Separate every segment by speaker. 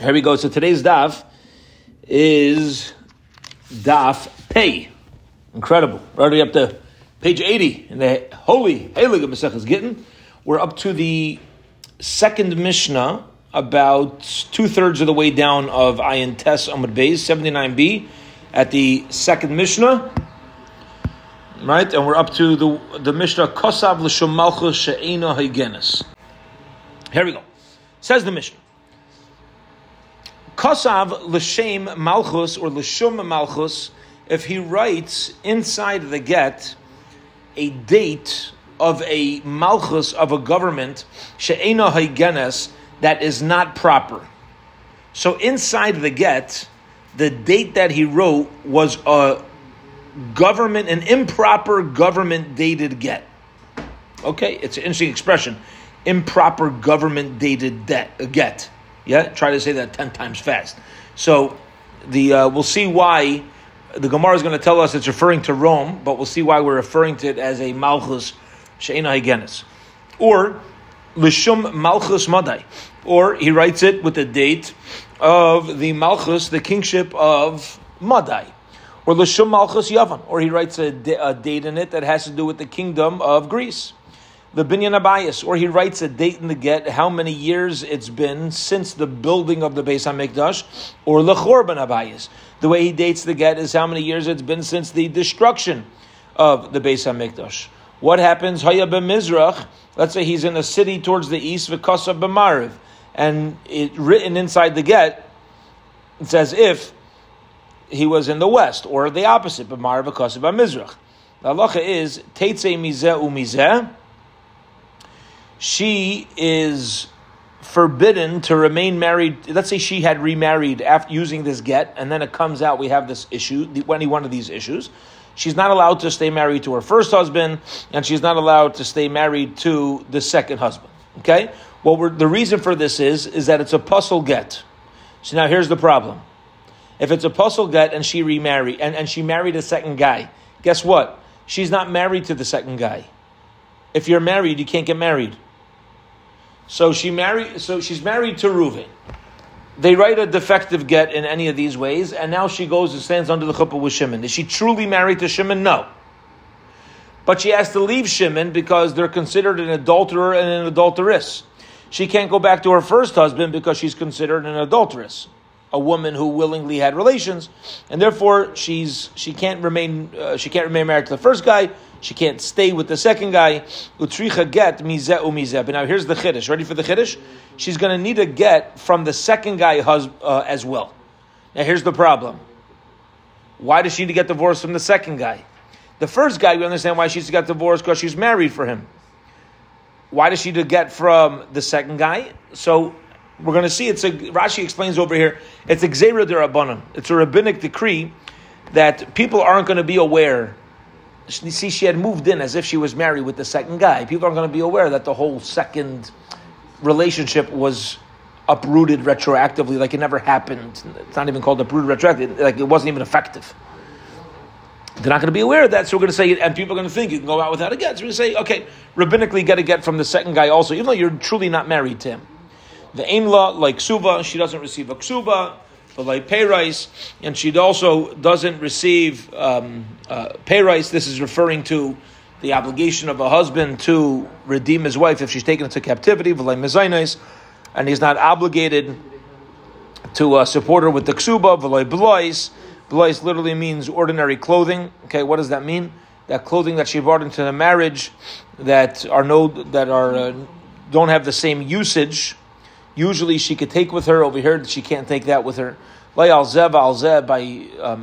Speaker 1: Here we go. So today's daf is daf pay. Incredible. We're already up to page 80 in the holy Heilig of Maseches Gittin. We're up to the second Mishnah, about two thirds of the way down of Ayin Tes Amud Beis, 79b, at the second Mishnah. Right? And we're up to the, the Mishnah Kosav L'Shum Malchus She'ena Haigenes. Here we go. Says the Mishnah. Kosav l'shem malchus or l'shum malchus, if he writes inside the get a date of a malchus of a government she'ena haigenes that is not proper. So inside the get, the date that he wrote was a government, an improper government dated get. Okay, it's an interesting expression. Improper government dated debt, get. Yeah, try to say that ten times fast. So the uh, we'll see why the Gemara is going to tell us it's referring to Rome, but we'll see why we're referring to it as a Malchus Sheina Higenis. Or Lishum Malchus Madai. Or he writes it with the date of the Malchus, the kingship of Madai. Or Lishum Malchus Yavan. Or he writes a, a date in it that has to do with the kingdom of Greece the Binyan Abayas, or he writes a date in the get, how many years it's been since the building of the Beis HaMikdash, or Lechorban Abayas. The way he dates the get is how many years it's been since the destruction of the Beis HaMikdash. What happens? Haya b'mizrach. Let's say he's in a city towards the east, v'kasa b'mariv, and it written inside the get, it's as if he was in the west, or the opposite, b'mariv v'kasa b'mizrach. The halacha is teitze mizeh umizeh she is forbidden to remain married. Let's say she had remarried after using this get, and then it comes out we have this issue, any one of these issues. She's not allowed to stay married to her first husband, and she's not allowed to stay married to the second husband. Okay. Well, the reason for this is is that it's a puzzle get. So now here's the problem: if it's a puzzle get and she remarried and, and she married a second guy, guess what? She's not married to the second guy. If you're married, you can't get married. So she married. So she's married to Reuven. They write a defective get in any of these ways, and now she goes and stands under the chuppah with Shimon. Is she truly married to Shimon? No. But she has to leave Shimon because they're considered an adulterer and an adulteress. She can't go back to her first husband because she's considered an adulteress, a woman who willingly had relations, and therefore she's she can't remain uh, she can't remain married to the first guy. She can't stay with the second guy. Utricha get mizeh umizeh. But now here's the chiddush. Ready for the chiddush? She's going to need a get from the second guy hus- uh, as well. Now here's the problem. Why does she need to get divorced from the second guy? The first guy, we understand why she's got divorced because she's married for him. Why does she need to get from the second guy? So we're going to see. It's a Rashi explains over here. It's a derabanan. It's a rabbinic decree that people aren't going to be aware see, she had moved in as if she was married with the second guy. People aren't going to be aware that the whole second relationship was uprooted retroactively, like it never happened. It's not even called uprooted retroactively, like it wasn't even effective. They're not going to be aware of that, so we're going to say, and people are going to think you can go out without a get. So we're going to say, okay, rabbinically, get a get from the second guy also, even though you're truly not married to him. The ain law, like suva, she doesn't receive a ksuba like pay rice, and she also doesn't receive um, uh, pay rice. This is referring to the obligation of a husband to redeem his wife if she's taken into captivity, and he's not obligated to uh, support her with the ksuba, blois. Blois literally means ordinary clothing. Okay, what does that mean? That clothing that she brought into the marriage that are no that are uh, don't have the same usage Usually she could take with her. Over here, she can't take that with her. By um,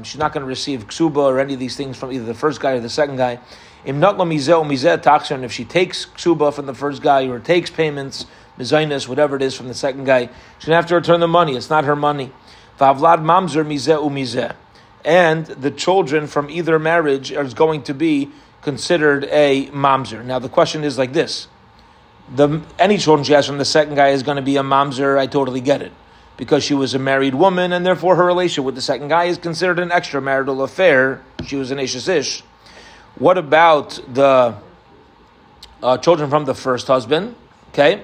Speaker 1: she's not going to receive ksuba or any of these things from either the first guy or the second guy. And if she takes ksuba from the first guy or takes payments, mizainis, whatever it is from the second guy, she's going to have to return the money. It's not her money. mamzer And the children from either marriage are going to be considered a mamzer. Now the question is like this the any children she has from the second guy is going to be a mamzer. I totally get it because she was a married woman, and therefore her relation with the second guy is considered an extramarital affair. She was an ish. What about the uh, children from the first husband? Okay,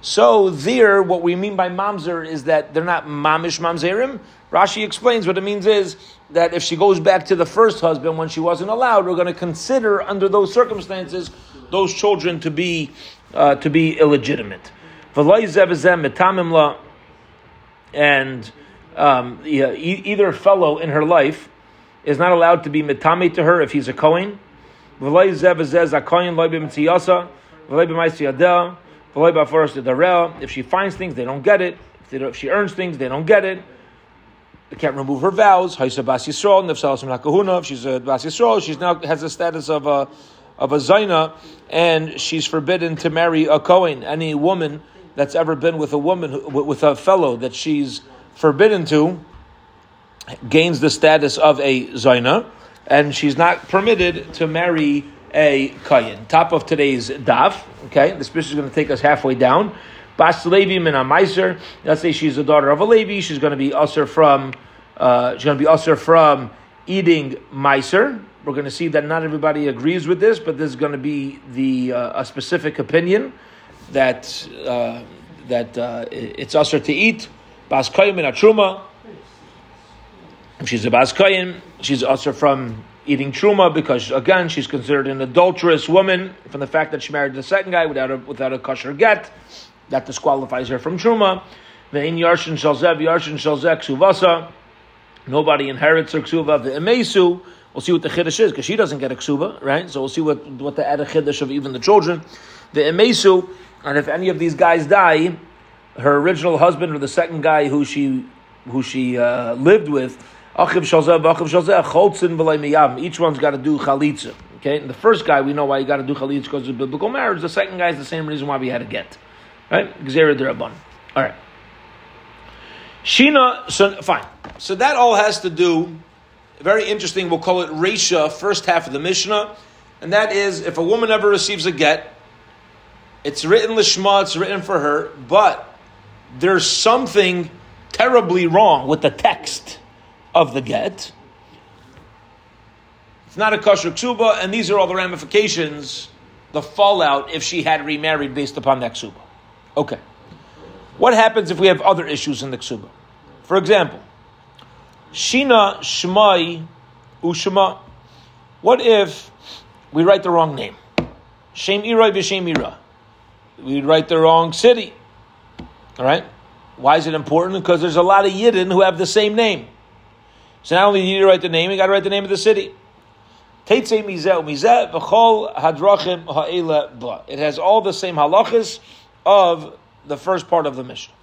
Speaker 1: So there, what we mean by mamzer is that they're not mamish mamzerim. Rashi explains what it means is that if she goes back to the first husband when she wasn't allowed, we're going to consider under those circumstances those children to be uh, to be illegitimate. And um, yeah, e- either fellow in her life is not allowed to be mitame to her if he's a kohen. If she finds things, they don't get it. If, if she earns things, they don't get it. They can't remove her vows. If she's a Bas Yisrael, she now has the status of a of a Zaina, and she's forbidden to marry a Kohen. Any woman that's ever been with a woman with a fellow that she's forbidden to gains the status of a Zaina, and she's not permitted to marry a Kohen. Top of today's daf. Okay, this is going to take us halfway down. Bas Levi min Meiser. Let's say she's the daughter of a Levi. She's going to be usher from. Uh, she's going to be usher from eating Meiser. We're going to see that not everybody agrees with this, but this is going to be the uh, a specific opinion that uh, that uh, it's usher to eat Bas Kayim in truma. If she's a Bas she's usher from eating truma because again she's considered an adulterous woman from the fact that she married the second guy without a without a kosher get. That disqualifies her from truma. Ve'in yarshin shalzev yarshin shalzek ksuvasa. Nobody inherits her ksuva. Ve'emesu. We'll see what the chiddush is because she doesn't get a ksuba, right? So we'll see what what the added chiddush of even the children. The emesu, and if any of these guys die, her original husband or the second guy who she who she uh, lived with Each one's got to do chalitza. Okay, and the first guy we know why you got to do chalitza because of biblical marriage. The second guy is the same reason why we had to get. Right, Gzera derabban. All right. Shina, so fine. So that all has to do. Very interesting. We'll call it Resha, first half of the Mishnah, and that is if a woman ever receives a get, it's written lishma, it's written for her, but there's something terribly wrong with the text of the get. It's not a kosher ksuba, and these are all the ramifications, the fallout if she had remarried based upon that ksuba. Okay. What happens if we have other issues in the ksuba? For example, Shina Shmai Ushma. What if we write the wrong name? Shem Irai v'Shem Ira. We write the wrong city. All right? Why is it important? Because there's a lot of Yidden who have the same name. So not only do you need to write the name, you got to write the name of the city. It has all the same halachas of the first part of the mission.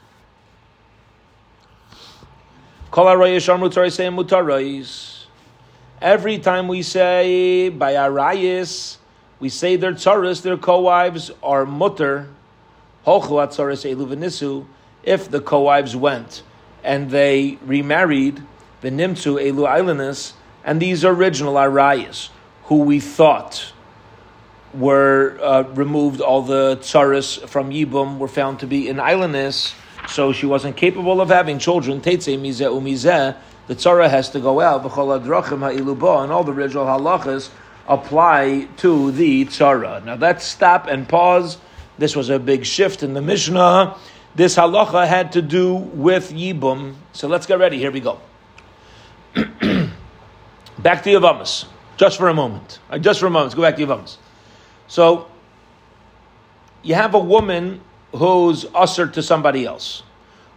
Speaker 1: Every time we say by arayis, we say their tzaris, their co-wives are mutter. If the co-wives went and they remarried, the Nimtzu Elu Islandus, and these original Arayas, who we thought were uh, removed, all the tsaris from Yibum were found to be in islandness, so she wasn't capable of having children. Teitze mizeh umizeh, the tzara has to go out. And all the original halachas apply to the tzara. Now let's stop and pause. This was a big shift in the Mishnah. This halacha had to do with Yibum. So let's get ready. Here we go. back to Yavamas, just for a moment. Uh, just for a moment, let's go back to Yavamas. So, you have a woman who's usher to somebody else.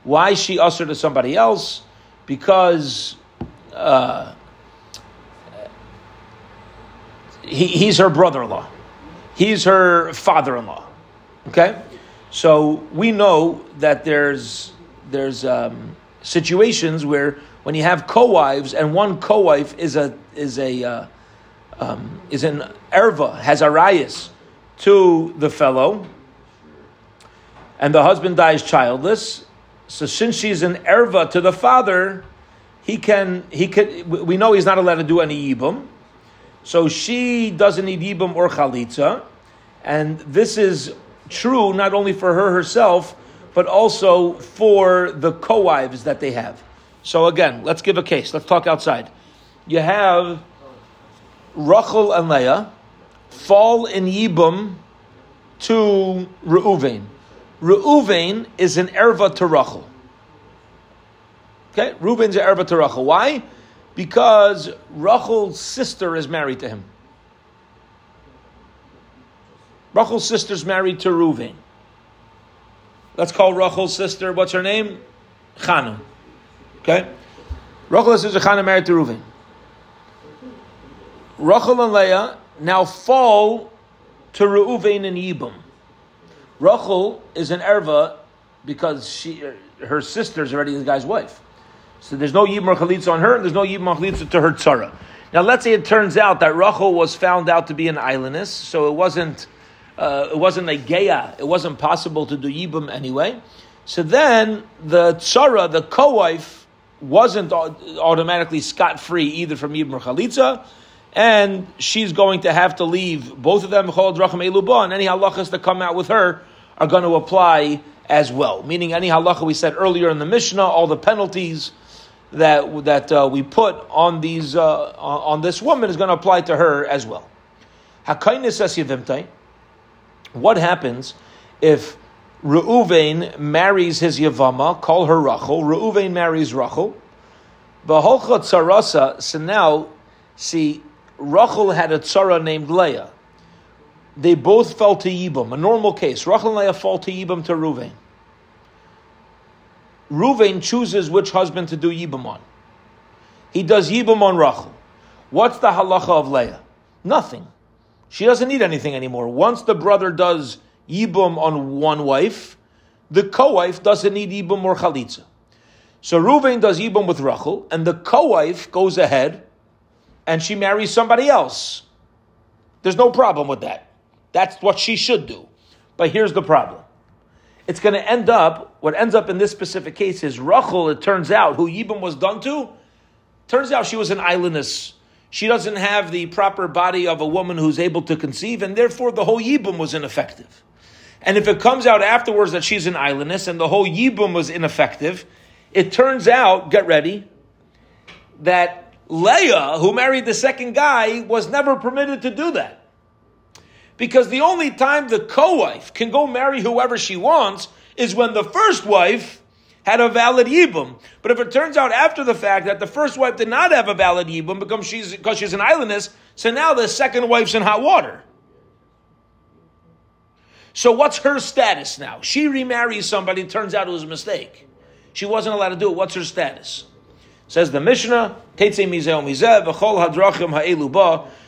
Speaker 1: Why is she usher to somebody else? Because uh, he, he's her brother-in-law. He's her father-in-law. Okay, so we know that there's there's um, situations where when you have co-wives and one co-wife is a is a uh, um, is an erva has a rayas to the fellow, and the husband dies childless. So since she's an erva to the father, he can he can we know he's not allowed to do any yibum. So she doesn't need yibum or chalitza, and this is true not only for her herself but also for the co-wives that they have. So again, let's give a case. Let's talk outside. You have Rachel and Leah fall in Yibum to Reuven. Reuven is an erva to Rachel. Okay, Reuven's an erva to Rachel. Why? Because Rachel's sister is married to him. Rachel's sister's married to Reuven. Let's call Rachel's sister, what's her name? Chana. Okay? Rachel's sister Chana married to Reuven. Rachel and Leah now fall to Reuven and Yibum. Rachel is an erva because she, her sister is already the guy's wife. So there's no Yibum or Chalitza on her, and there's no Yibum or Chalitza to her tzara. Now let's say it turns out that Rachel was found out to be an islandess, so it wasn't uh, it wasn't a geya, it wasn't possible to do Yibum anyway. So then the tzara, the co-wife, wasn't automatically scot-free either from Yibum or Chalitza, and she's going to have to leave both of them, and any halachas that come out with her are going to apply as well. Meaning any halacha we said earlier in the Mishnah, all the penalties that that uh, we put on these uh, on this woman is going to apply to her as well. What happens if Reuven marries his Yavama, call her Rachel, Reuven marries Rachel, so now, see, Rachel had a tzara named Leah. They both fell to Yibam. A normal case. Rachel and Leah fall to Yibam to Ruvain. Ruvain chooses which husband to do Yibam on. He does Yibam on Rachel. What's the halacha of Leah? Nothing. She doesn't need anything anymore. Once the brother does Yibam on one wife, the co-wife doesn't need Yibam or Chalitza. So Ruvain does Yibam with Rachel, and the co-wife goes ahead and she marries somebody else. There's no problem with that. That's what she should do. But here's the problem. It's going to end up, what ends up in this specific case is Rachel, it turns out, who Yibam was done to, turns out she was an islandess. She doesn't have the proper body of a woman who's able to conceive, and therefore the whole Yibam was ineffective. And if it comes out afterwards that she's an islandess and the whole Yibam was ineffective, it turns out, get ready, that Leah, who married the second guy, was never permitted to do that. Because the only time the co-wife can go marry whoever she wants is when the first wife had a valid yibum. But if it turns out after the fact that the first wife did not have a valid yibum because she's, because she's an islandess, so now the second wife's in hot water. So what's her status now? She remarries somebody, turns out it was a mistake. She wasn't allowed to do it. What's her status? Says the Mishnah.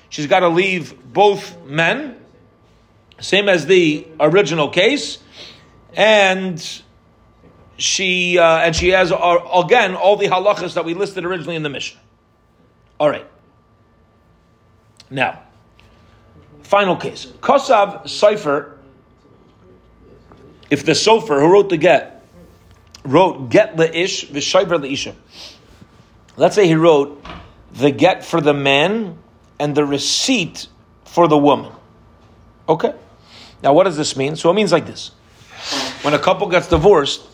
Speaker 1: She's got to leave both men, same as the original case, and she uh, and she has uh, again all the halachas that we listed originally in the Mishnah. All right. Now, final case. Kosav Seifer, if the Sofer who wrote the get wrote get the ish v'shayver the isha. Let's say he wrote the get for the man and the receipt for the woman. Okay. Now, what does this mean? So it means like this: when a couple gets divorced,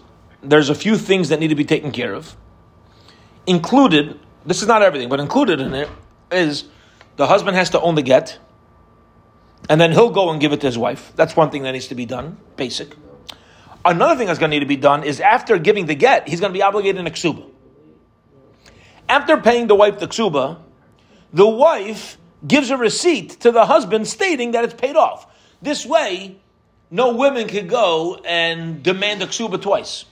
Speaker 1: there's a few things that need to be taken care of. Included, this is not everything, but included in it is the husband has to own the get, and then he'll go and give it to his wife. That's one thing that needs to be done, basic. Another thing that's going to need to be done is after giving the get, he's going to be obligated in a ksuba. After paying the wife the ksuba, the wife gives a receipt to the husband stating that it's paid off. This way, no women can go and demand a ksuba twice.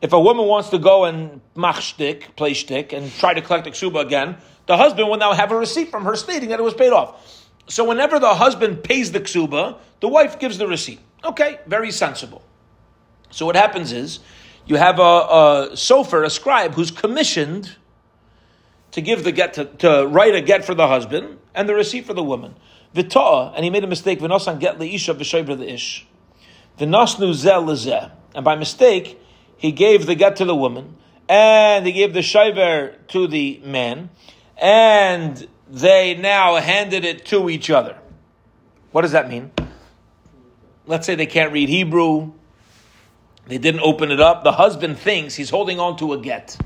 Speaker 1: If a woman wants to go and mach shtick, play shtick, and try to collect the ksuba again, the husband will now have a receipt from her stating that it was paid off. So whenever the husband pays the ksuba, the wife gives the receipt. Okay, very sensible. So what happens is, you have a, a sofer, a scribe, who's commissioned to give the get to, to write a get for the husband and the receipt for the woman. V'ta'a, and he made a mistake. V'nosan get leisha v'shayver the ish. V'nosnu zeh lezeh, and by mistake he gave the get to the woman and he gave the shayver to the man, and they now handed it to each other. What does that mean? Let's say they can't read Hebrew. They didn't open it up. The husband thinks he's holding on to a get.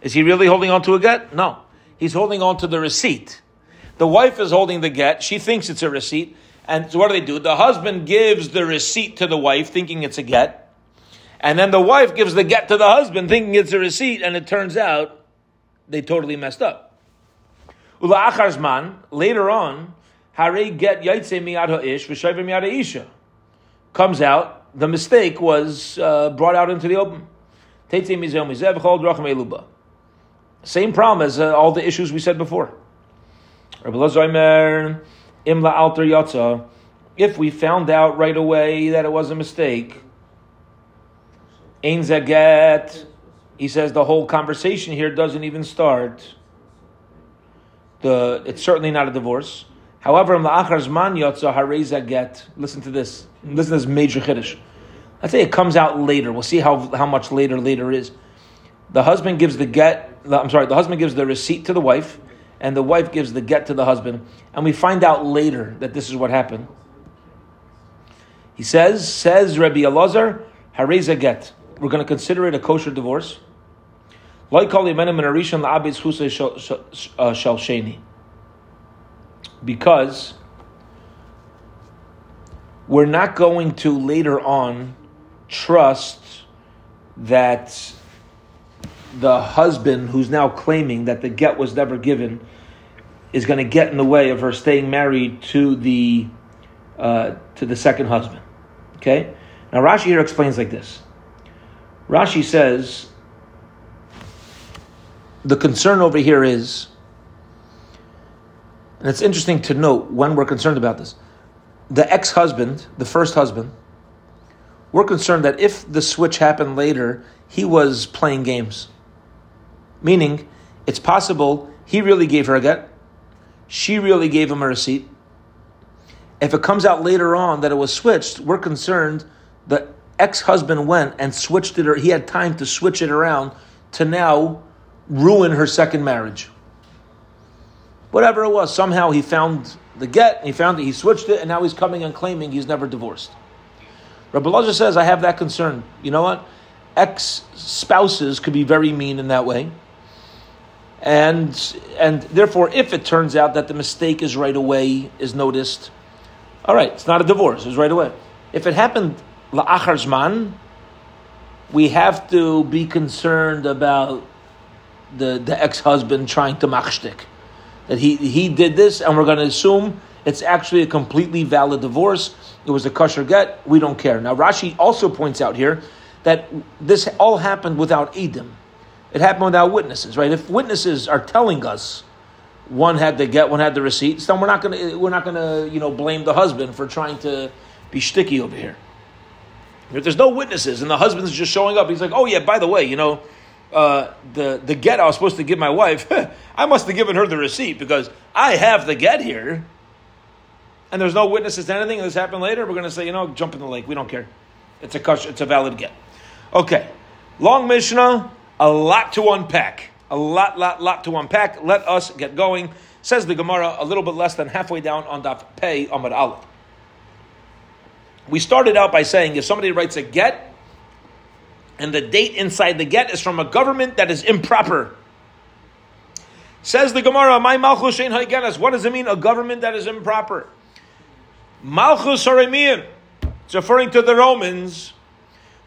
Speaker 1: Is he really holding on to a get? No. He's holding on to the receipt. The wife is holding the get. She thinks it's a receipt. And so what do they do? The husband gives the receipt to the wife, thinking it's a get. And then the wife gives the get to the husband, thinking it's a receipt, and it turns out they totally messed up. Ula akharzman, later on, Hare get yaitse miyad ish v'shayver miyad isha. Comes out, the mistake was uh, brought out into the open. Same problem as uh, all the issues we said before. If we found out right away that it was a mistake, Ein Zaget, he says the whole conversation here doesn't even start. The, it's certainly not a divorce. However, listen to this. Listen to this major chiddush. Let's say it comes out later. We'll see how, how much later later is. The husband gives the get, I'm sorry, the husband gives the receipt to the wife, and the wife gives the get to the husband, and we find out later that this is what happened. He says, says Rabbi Elazar, Hareza Get. We're going to consider it a kosher divorce. Uh, sheni because we're not going to later on trust that the husband who's now claiming that the get was never given is going to get in the way of her staying married to the uh, to the second husband. Okay, now Rashi here explains like this. Rashi says the concern over here is and it's interesting to note when we're concerned about this. The ex husband, the first husband, we're concerned that if the switch happened later, he was playing games. Meaning, it's possible he really gave her a get, she really gave him a receipt. If it comes out later on that it was switched, we're concerned the ex husband went and switched it, or he had time to switch it around to now ruin her second marriage whatever it was, somehow he found the get, he found it, he switched it, and now he's coming and claiming he's never divorced. Rabbi Lazar says, I have that concern. You know what? Ex spouses could be very mean in that way. And and therefore, if it turns out that the mistake is right away, is noticed, all right, it's not a divorce, it's right away. If it happened la'achar zman, we have to be concerned about the, the ex-husband trying to machshtik that he, he did this, and we're going to assume it's actually a completely valid divorce. It was a kosher get. We don't care. Now, Rashi also points out here that this all happened without Edim. It happened without witnesses, right? If witnesses are telling us one had the get, one had the receipts, then we're not to we're not to you know blame the husband for trying to be sticky over here. If there's no witnesses and the husband's just showing up, he's like, oh yeah, by the way, you know, uh, the the get I was supposed to give my wife, I must have given her the receipt because I have the get here, and there's no witnesses to anything. This happened later. We're going to say, you know, jump in the lake. We don't care. It's a kush, It's a valid get. Okay, long Mishnah, a lot to unpack. A lot, lot, lot to unpack. Let us get going. Says the Gemara, a little bit less than halfway down on Daf Pei Amad Aleph. We started out by saying if somebody writes a get and the date inside the get is from a government that is improper. Says the Gemara, "My malchus shein haigenes." What does it mean? A government that is improper. Malchus haremiyim. It's referring to the Romans.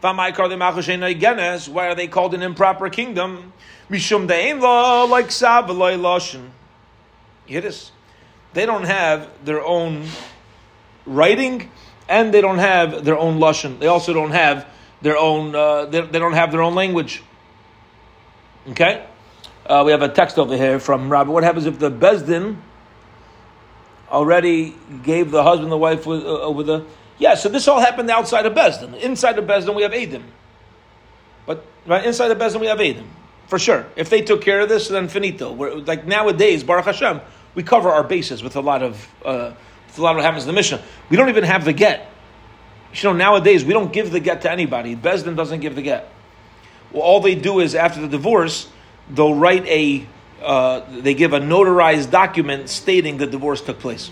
Speaker 1: Why are they called an improper kingdom? Mishum like loshin. Yiddish. They don't have their own writing, and they don't have their own lashon. They also don't have their own, uh, they, they, don't have their own language. Okay? Uh, we have a text over here from Rabbi. What happens if the Bezdin already gave the husband the wife with, uh, with a. Yeah, so this all happened outside of Besdin. Inside of Besdin, we have Adam. But right inside of Besdin, we have Adam. For sure. If they took care of this, then finito. We're, like nowadays, Baruch Hashem, we cover our bases with a lot of. Uh, a lot of what happens in the Mishnah. We don't even have the get. You know, nowadays we don't give the get to anybody. Besdin doesn't give the get. Well, all they do is after the divorce, they'll write a, uh, they give a notarized document stating the divorce took place,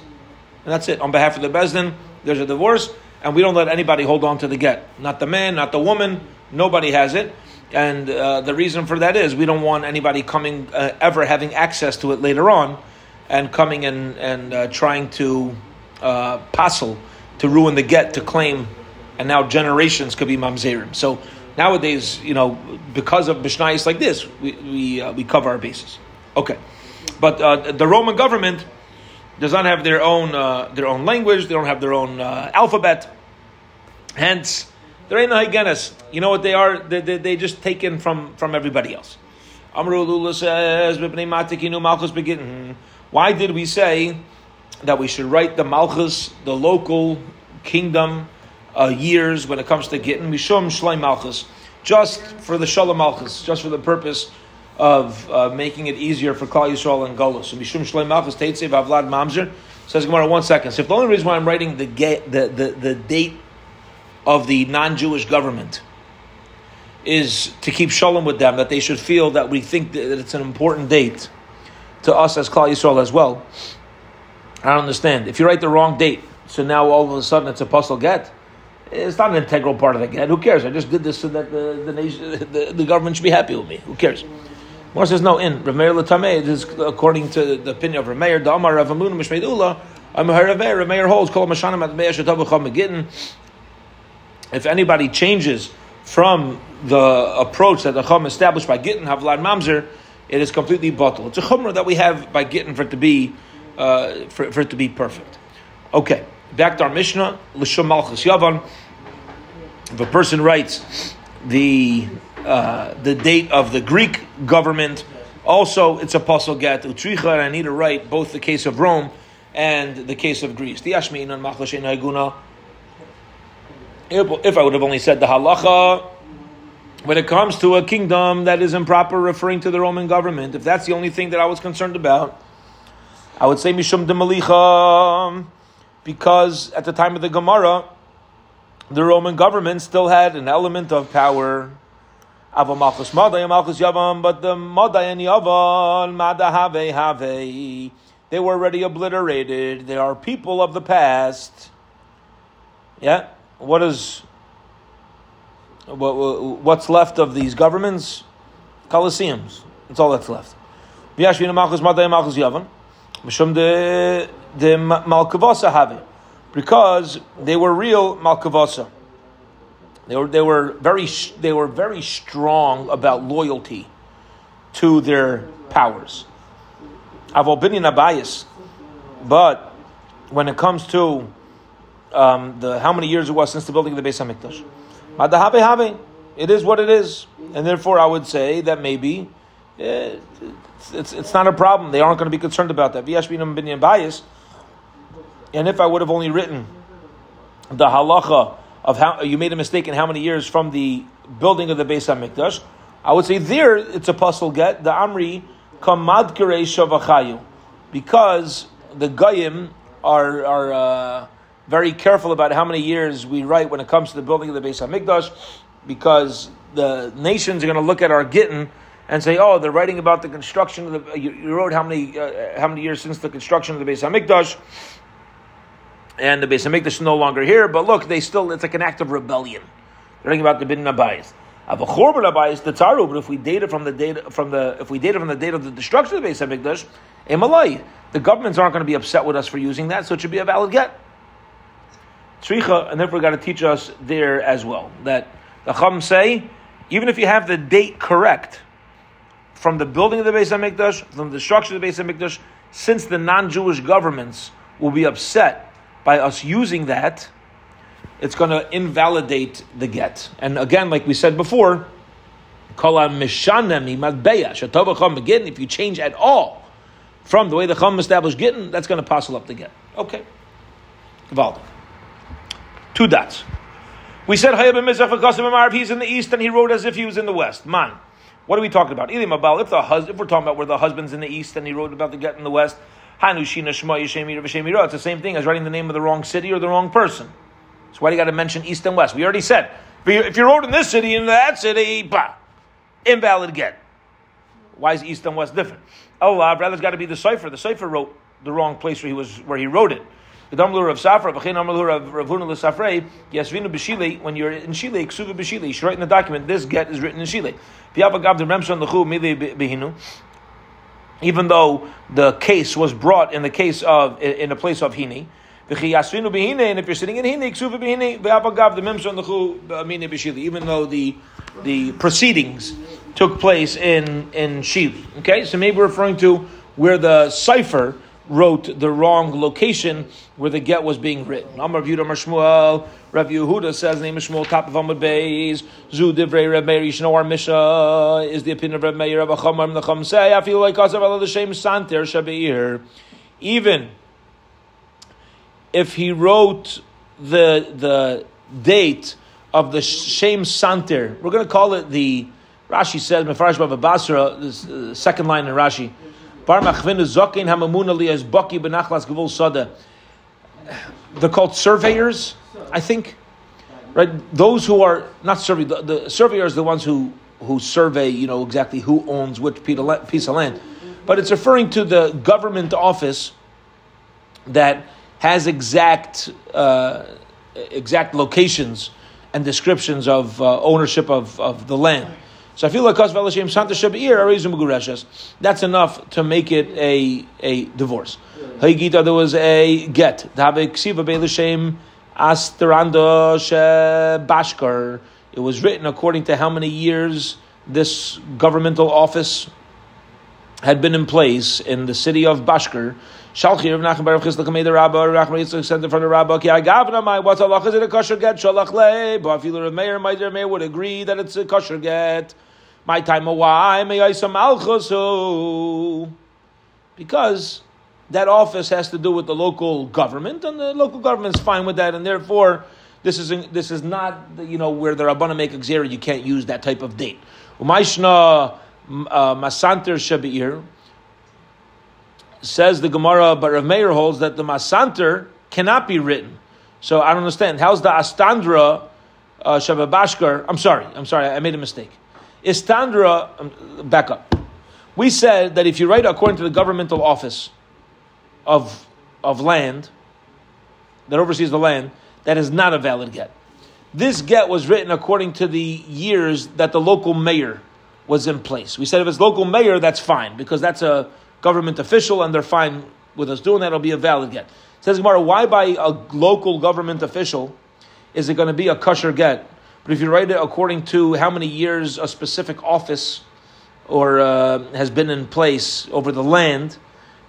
Speaker 1: and that's it. On behalf of the Besdin, there's a divorce, and we don't let anybody hold on to the get. Not the man, not the woman. Nobody has it. And uh, the reason for that is we don't want anybody coming uh, ever having access to it later on, and coming and and uh, trying to uh, passel to ruin the get to claim, and now generations could be mamzerim. So nowadays, you know, because of mishnayos like this, we we, uh, we cover our bases. Okay, but uh, the Roman government does not have their own uh, their own language. They don't have their own uh, alphabet. Hence, ain't no hygienists. You know what they are? They, they, they just taken from from everybody else. Amru Lula says, Why did we say that we should write the Malchus, the local kingdom uh, years when it comes to Gittin? Mishum Shlai Malchus. Just for the Shalom Malchus, just for the purpose of uh, making it easier for Klal Yisrael and Golos. So Mishum Shlei Malchus Teitzev Avlad Mamzer says Gemara. One second. So if the only reason why I'm writing the the, the, the date of the non-Jewish government is to keep shalom with them, that they should feel that we think that it's an important date to us as Klal Yisrael as well. I don't understand. If you write the wrong date, so now all of a sudden it's a puzzle get. It's not an integral part of the get. Who cares? I just did this so that the the, nation, the, the government should be happy with me. Who cares? Mar says no. In Rameir Latame, it is according to the opinion of Rameir. The Amar Rav Amun Mishmeidullah. I'm Rameir. Rameir holds Kol Mashanim at Meir Shetavucham Megittin. If anybody changes from the approach that the Chum established by Gittin Havlad Mamzer, it is completely bottled. It's a chumrah that we have by Gittin for it to be uh, for, for, it to be perfect. Okay, back to our Mishnah. L'shum Malchus Yavan. If a person writes the uh, the date of the Greek government. Also, it's a puzzle get utricha, and I need to write both the case of Rome and the case of Greece. If I would have only said the halacha, when it comes to a kingdom that is improper, referring to the Roman government, if that's the only thing that I was concerned about, I would say Mishum de Malicha, because at the time of the Gemara, the Roman government still had an element of power. Ava Malchus Madai Malchus Yavan, but the Madai and Yavan, Mada Have Have, they were already obliterated. They are people of the past. Yeah? What is. What, what's left of these governments? Colosseums. That's all that's left. Vyashvina Malchus Madai Malchus Yavan. Mishum de, de Malkavasa have Because they were real Malkavasa. They were, they were very they were very strong about loyalty to their powers. I've opinion bias, but when it comes to um, the how many years it was since the building of the Beis Hamikdash, it is what it is, and therefore I would say that maybe eh, it's, it's, it's, not a problem. They aren't going to be concerned about that. bias, and if I would have only written the halacha of how you made a mistake in how many years from the building of the Beis Hamikdash, I would say there it's a puzzle get the Amri kamad shavachayu, because the Goyim are are uh, very careful about how many years we write when it comes to the building of the Beis Hamikdash, because the nations are going to look at our Gittin and say, "Oh, they're writing about the construction of the." You, you wrote how many uh, how many years since the construction of the Beis Hamikdash and the Beis Hamikdash is no longer here. But look, they still it's like an act of rebellion. They're talking about the bin Abayis. Of a chorban Abayis, the tzaru. But if we date it from the date from the if we date it from the date of the destruction of the Beis Hamikdash, emalai, the governments aren't going to be upset with us for using that, so it should be a valid get. Tzricha, and therefore got to teach us there as well that the Chum say, even if you have the date correct from the building of the Beis Hamikdash, from the destruction of the Beis Hamikdash, since the non-Jewish governments will be upset by us using that, it's going to invalidate the get. And again, like we said before, if you change at all from the way the Chum established Gittin, that's going to passel up the get. Okay. Valid. Two dots. We said he's in the east and he wrote as if he was in the west. Man. What are we talking about? If, the hus- if we're talking about where the husband's in the east and he wrote about the get in the west, it's the same thing as writing the name of the wrong city or the wrong person. So why do you got to mention east and west? We already said. If you wrote in this city and that city, bah, invalid again. Why is east and west different? Oh, uh, rather it's got to be the sofer. The sofer wrote the wrong place where he was where he wrote it. When you're in Shile, Ksuva B'Shile, you should write in the document, this get is written in Shile. Even though the case was brought in the case of in the place of hini. And if you're sitting in b'shili, even though the the proceedings took place in in Shili. Okay, so maybe referring to where the sofer wrote the wrong location where the get was being written. Amar Yehuda Amar Shmuel, Rav Yehuda says, name is Shmuel, top of Amud Beis, Zu Divrei Reb Meir, know our Mishnah is the opinion of Reb Meir, Reb Achamar, Nacham say, I feel like Asav Allah the Shem Santer Shabeir. Even if he wrote the the date of the Shem Santer, we're going to call it the, Rashi says, Mefarash Bava Basra, the uh, second line in Rashi, Bar Machvinu Zokin Hamamuna Lias Baki Benachlas Gavul Sada. They're called surveyors, I think. Right? Those who are not survey the, the surveyors the ones who who survey, you know, exactly who owns which piece of land. But it's referring to the government office that has exact uh, exact locations and descriptions of uh, ownership of, of the land. So I feel like that's enough to make it a, a divorce. There was a get. It was written according to how many years this governmental office had been in place in the city of Bashkar. Shalchi Rav Nachman Baruch Chisda Kamei the Rabba, Rav Yitzchak sent in front of Rabba, Ki Agavna Mai, what's Allah, is it a kosher get? Shalach Le, but Afilu Rav Meir, my dear Meir would agree that it's a kosher get. My time, why may I? Because that office has to do with the local government, and the local government's fine with that, and therefore this is this is not you know where the rabbana make a you can't use that type of date. Umayshna uh, masanter shabir says the Gemara, but Rav Meir holds that the masanter cannot be written. So I don't understand. How's the astandra uh? I'm sorry. I'm sorry. I made a mistake. Istandra, um, back up. We said that if you write according to the governmental office of, of land, that oversees the land, that is not a valid get. This get was written according to the years that the local mayor was in place. We said if it's local mayor, that's fine, because that's a government official and they're fine with us doing that, it'll be a valid get. Says Gemara, why by a local government official is it going to be a kosher get? But if you write it according to how many years a specific office or uh, has been in place over the land,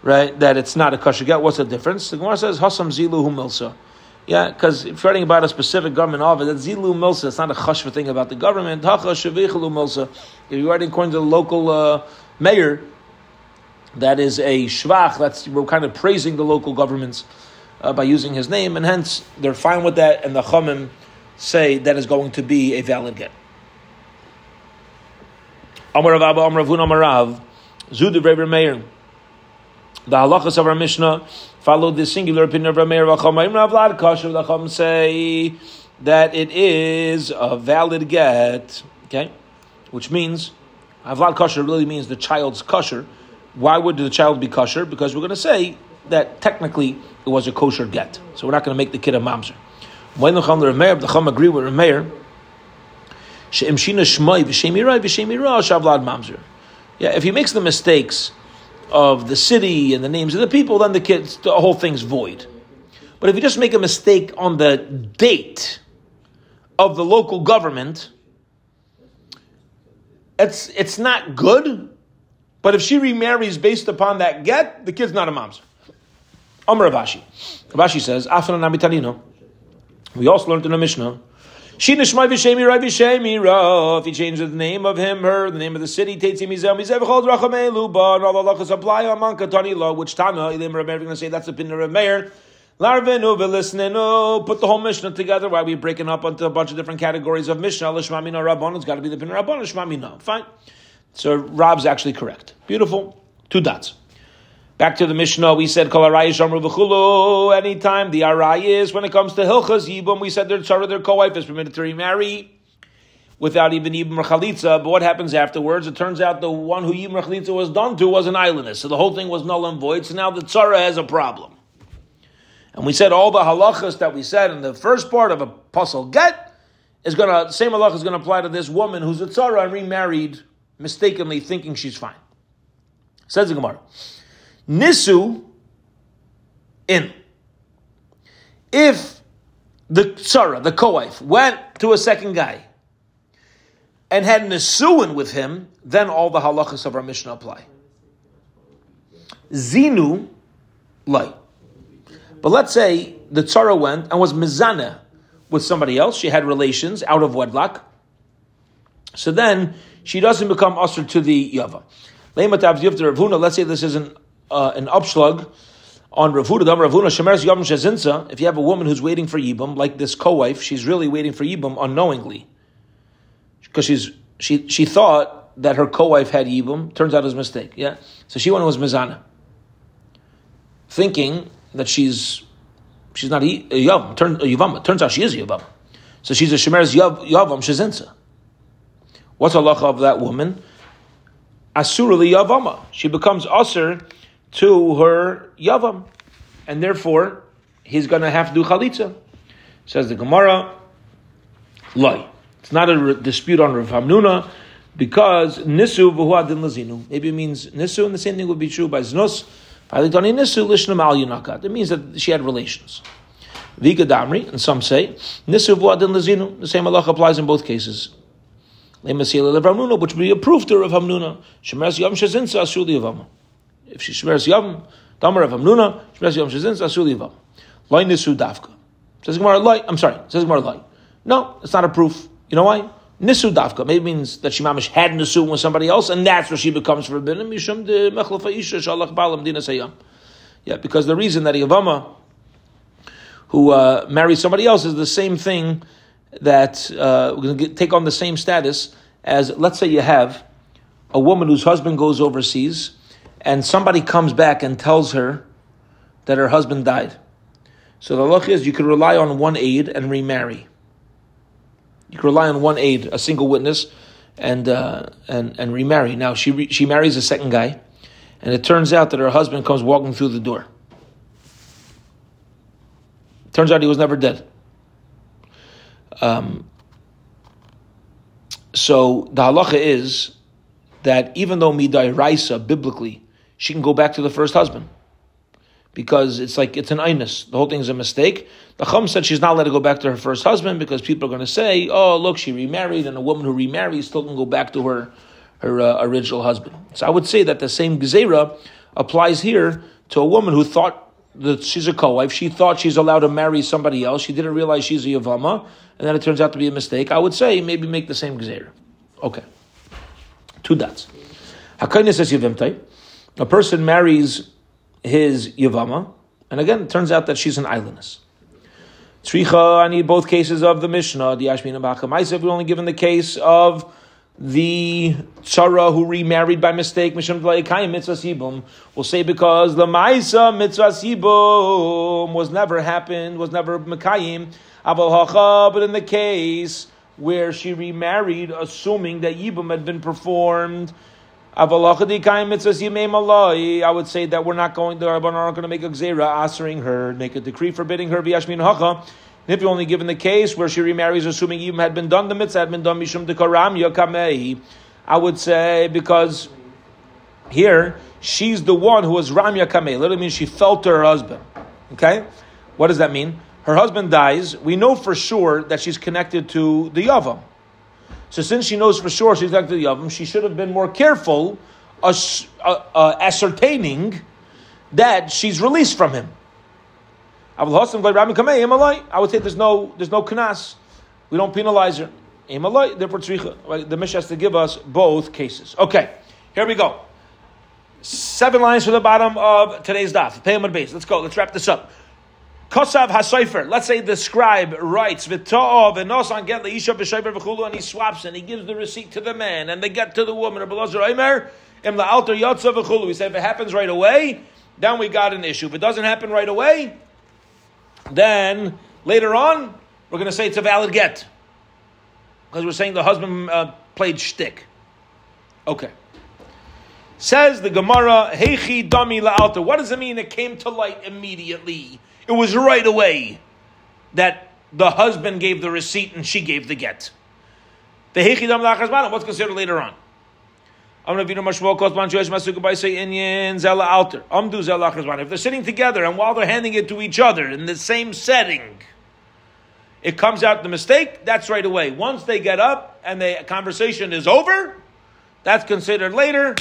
Speaker 1: right, that it's not a kosher get, what's the difference? The Gemara says, Hasam zilu humilsa. Yeah, because if you're writing about a specific government office, that's zilu milsa. It's not a chashva thing about the government. Hacha shavichalu milsa. If you're writing according to the local uh, mayor, that is a shvach. That's we're kind of praising the local governments uh, by using his name, and hence they're fine with that. And the chamim say that is going to be a valid get. Amar Rav Abba, Amar Ravun, Amar Rav, Zudu Rebbe Meir. The halachas of our Mishnah follow the singular opinion of Rav Meir. V'chamayim Rav Lad Kasher, Chum say that it is a valid get, okay? Which means, Avlad kosher really means the child's kosher. Why would the child be kosher? Because we're going to say that technically it was a kosher get. So we're not going to make the kid a mamzer. When the Chum the Chum agree with Rameir, She'im Shina Shmai v'Shemirai v'Shemira Shavlad Mamzer. Yeah, if he makes the mistakes of the city and the names of the people, then the kids, the whole thing's void. But if you just make a mistake on the date of the local government, it's it's not good. But if she remarries based upon that get, the kid's not a mamzer. Amr Rav Ashi. Ravashi says, Afran Namitanino. We also learned in the Mishnah. She nishmai v'shemi rai v'shemi. If he changes the name of him, her, the name of the city, tetzi mizem mizev v'chol drachamei luba, and all the lachas apply among katani law, which Tana, Ilim Rav Meir, going to say that's the opinion of Meir. Larvenu v'lisnenu, put the whole Mishnah together. Why are we breaking up into a bunch of different categories of Mishnah? Lishmamina Rabbon, it's got to be the opinion of Rabbon, Lishmamina. Fine. So Rob's actually correct. Beautiful. Two dots. Back to the Mishnah, we said kol v'chulu. Anytime the arayis, when it comes to hilchas yibum, we said their tzara, their co-wife is permitted to remarry without even yibum chalitza. But what happens afterwards? It turns out the one who yibum chalitza was done to was an islandess, so the whole thing was null and void. So now the tzara has a problem. And we said all the halachas that we said in the first part of a puzzle get is going to same halacha is going to apply to this woman who's a tzara and remarried mistakenly, thinking she's fine. Says the Gemara. Nisu in. If the tzara, the co-wife, went to a second guy and had nesuin with him, then all the halachas of our Mishnah apply. Zinu, light. But let's say the tzara went and was mizana with somebody else. She had relations out of wedlock. So then she doesn't become usher to the yava. Let's say this is an, uh, an upslug on Ravuna, Ravuna, Shemeres Yom Shezinsa, if you have a woman who's waiting for Yibam, like this co-wife, she's really waiting for Yibam unknowingly. Because she's she she thought that her co-wife had Yibam, turns out it was a mistake. Yeah. So she went and was Mizana. Thinking that she's she's not a Yavam, turn, a Yavam. Turns out she is Yavam. So she's a Shemer's Yavam Shezinsa. What's halacha of that woman? Asurali Yavama. She becomes Asur to her Yavam. And therefore, he's going to have to do Chalitza. Says the Gemara, Loi. It's not a dispute on Rav Hamnuna because Nisu v'huadin lazinu. Maybe it means Nisu, and the same thing would be true by Znus. It means that she had relations. Viga Damri, and some say, Nisu v'adin lazinu. The same Allah applies in both cases. Which would be a proof to Rav Hamnuna. Shemeres Yom Shazinsa Asuli Yavam. If she Shemeres Yom, Damar Rav Hamnuna, Shemeres Yom Shazinsa Asuli Yavam. Loi Nisu Davka. Says Gemara, Loi, I'm sorry, says Gemara, Loi. No, it's not a proof. You know why? Nisu Davka. Maybe means that she mamish had Nisu with somebody else, and that's where she becomes forbidden. Mishum de Mechlafa Isha Shalach Balam Dina Sayam. Yeah, because the reason that Yavama, who uh, marries somebody else, is the same thing that uh, we're going to take on the same status as, let's say, you have a woman whose husband goes overseas, and somebody comes back and tells her that her husband died. So the look is you could rely on one aid and remarry. You can rely on one aid, a single witness, and uh, and and remarry. Now she re- she marries a second guy, and it turns out that her husband comes walking through the door. Turns out he was never dead. Um, so the halacha is that even though midai raisa biblically, she can go back to the first husband because it's like it's an inus. The whole thing is a mistake. The Chum said she's not allowed to go back to her first husband because people are going to say, "Oh, look, she remarried, and a woman who remarries still can go back to her her uh, original husband." So I would say that the same gezerah applies here to a woman who thought that she's a co-wife. She thought she's allowed to marry somebody else. She didn't realize she's a yavama, and then it turns out to be a mistake. I would say maybe make the same gezerah. Okay, two dots. Hakayne says yavimtai. A person marries his Yavama. And again, it turns out that she's an islandess. Tzricha, I need both cases of the Mishnah. The Ashmina Bachamaisa, we're only given the case of the tzara who remarried by mistake, Misham Dlaikayim Mitzvah Sibum, will say because the Maisa Mitzvah Sibum was never happened, was never Mekayim, Aval Hacha, but in the case where she remarried, assuming that Yibum had been performed, I would say that we're not going, the Rabban aren't going to make a gzera answering her, make a decree forbidding her v'yashmin hacha. If you're only given the case where she remarries, assuming even had been done, the mitzvah had been done mishum dekaram yakamei. I would say because here she's the one who was ram yakamei. Literally means she fell to her husband. Okay, what does that mean? Her husband dies. We know for sure that she's connected to the yavam. So since she knows for sure she's connected to the Yavam, she should have been more careful uh, uh, ascertaining that she's released from him. I would say there's no there's no kanas. We don't penalize her. The Mishnah has to give us both cases. Okay, here we go. Seven lines from the bottom of today's daf. Pay base. Let's go. Let's wrap this up. Kosav Hasoifer. Let's say the scribe writes v'to'ov v'nosan get leisha b'shayber v'chulu, and he swaps and he gives the receipt to the man, and they get to the woman. Or below Omer im la'alter yotza v'chulu. He said if it happens right away, then we got an issue. If it doesn't happen right away, then later on we're going to say it's a valid get because we're saying the husband uh, played shtick. Okay. Says the Gemara, Heichi Dami La'alter. What does it mean it came to light immediately? It was right away that the husband gave the receipt and she gave the get. The Hechidam Lachazmanam, what's considered later on? If they're sitting together and while they're handing it to each other in the same setting, it comes out the mistake, that's right away. Once they get up and the conversation is over, that's considered later.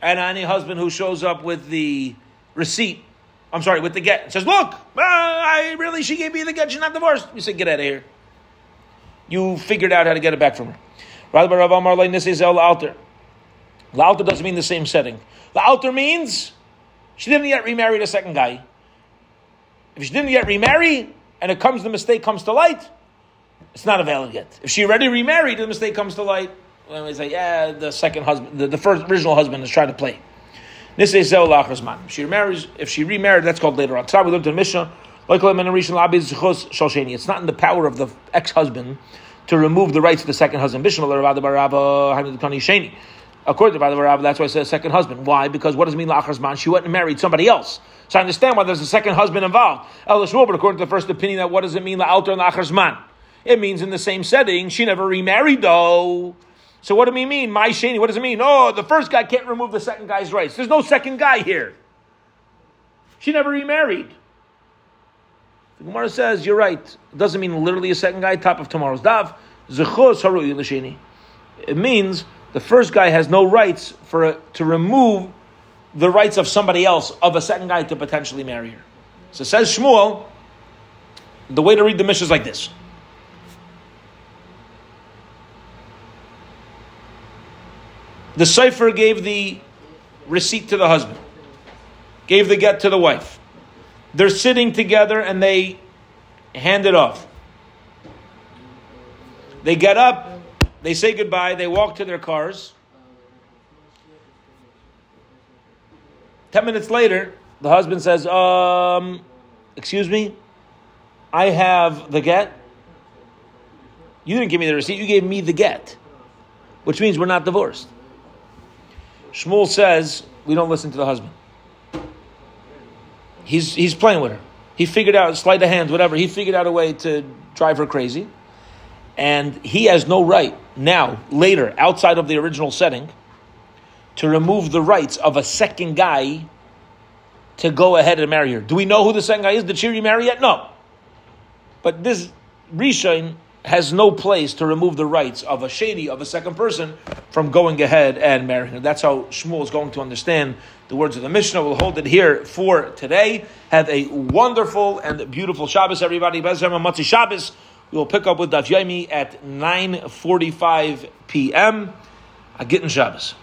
Speaker 1: And any husband who shows up with the receipt, I'm sorry, with the get, says, Look, uh, I really, she gave me the get, she's not divorced. You say, Get out of here. You figured out how to get it back from her. La'alter doesn't mean the same setting. La'alter means she didn't yet remarry the second guy. If she didn't yet remarry, and it comes, the mistake comes to light, it's not a valid yet. If she already remarried, the mistake comes to light. When we say, yeah, the second husband, the, the first original husband is trying to play. She remarries. If she remarried, that's called later on. We learned in Mishnah. It's not in the power of the ex-husband to remove the rights of the second husband. According to Rav, that's why I said second husband. Why? Because what does it mean la'achar She went and married somebody else. So I understand why there's a second husband involved. El but according to the first opinion, that what does it mean la'alter and la'achar It means in the same setting. She never remarried though. So what do we mean? My sheni. What does it mean? Oh, the first guy can't remove the second guy's rights. There's no second guy here. She never remarried. The Gemara says you're right. It doesn't mean literally a second guy. Top of tomorrow's daf. It means the first guy has no rights for uh, to remove the rights of somebody else of a second guy to potentially marry her. So says Shmuel. The way to read the Mishnah is like this. The sofer gave the receipt to the husband, gave the get to the wife. They're sitting together and they hand it off. They get up, they say goodbye, they walk to their cars. Ten minutes later, the husband says, um, excuse me, I have the get. You didn't give me the receipt, you gave me the get. Which means we're not divorced. Shmuel says we don't listen to the husband. He's, he's playing with her. He figured out, sleight of hand, whatever, he figured out a way to drive her crazy. And he has no right now, later, outside of the original setting, to remove the rights of a second guy to go ahead and marry her. Do we know who the second guy is? Did she remarry yet? No. But this Rishon has no place to remove the rights of a shady, of a second person, from going ahead and marrying her. That's how Shmuel is going to understand the words of the Mishnah. We'll hold it here for today. Have a wonderful and beautiful Shabbos, everybody. Shabbos. We will pick up with Daf Yomi at 9.45 p.m. Gittin Shabbos.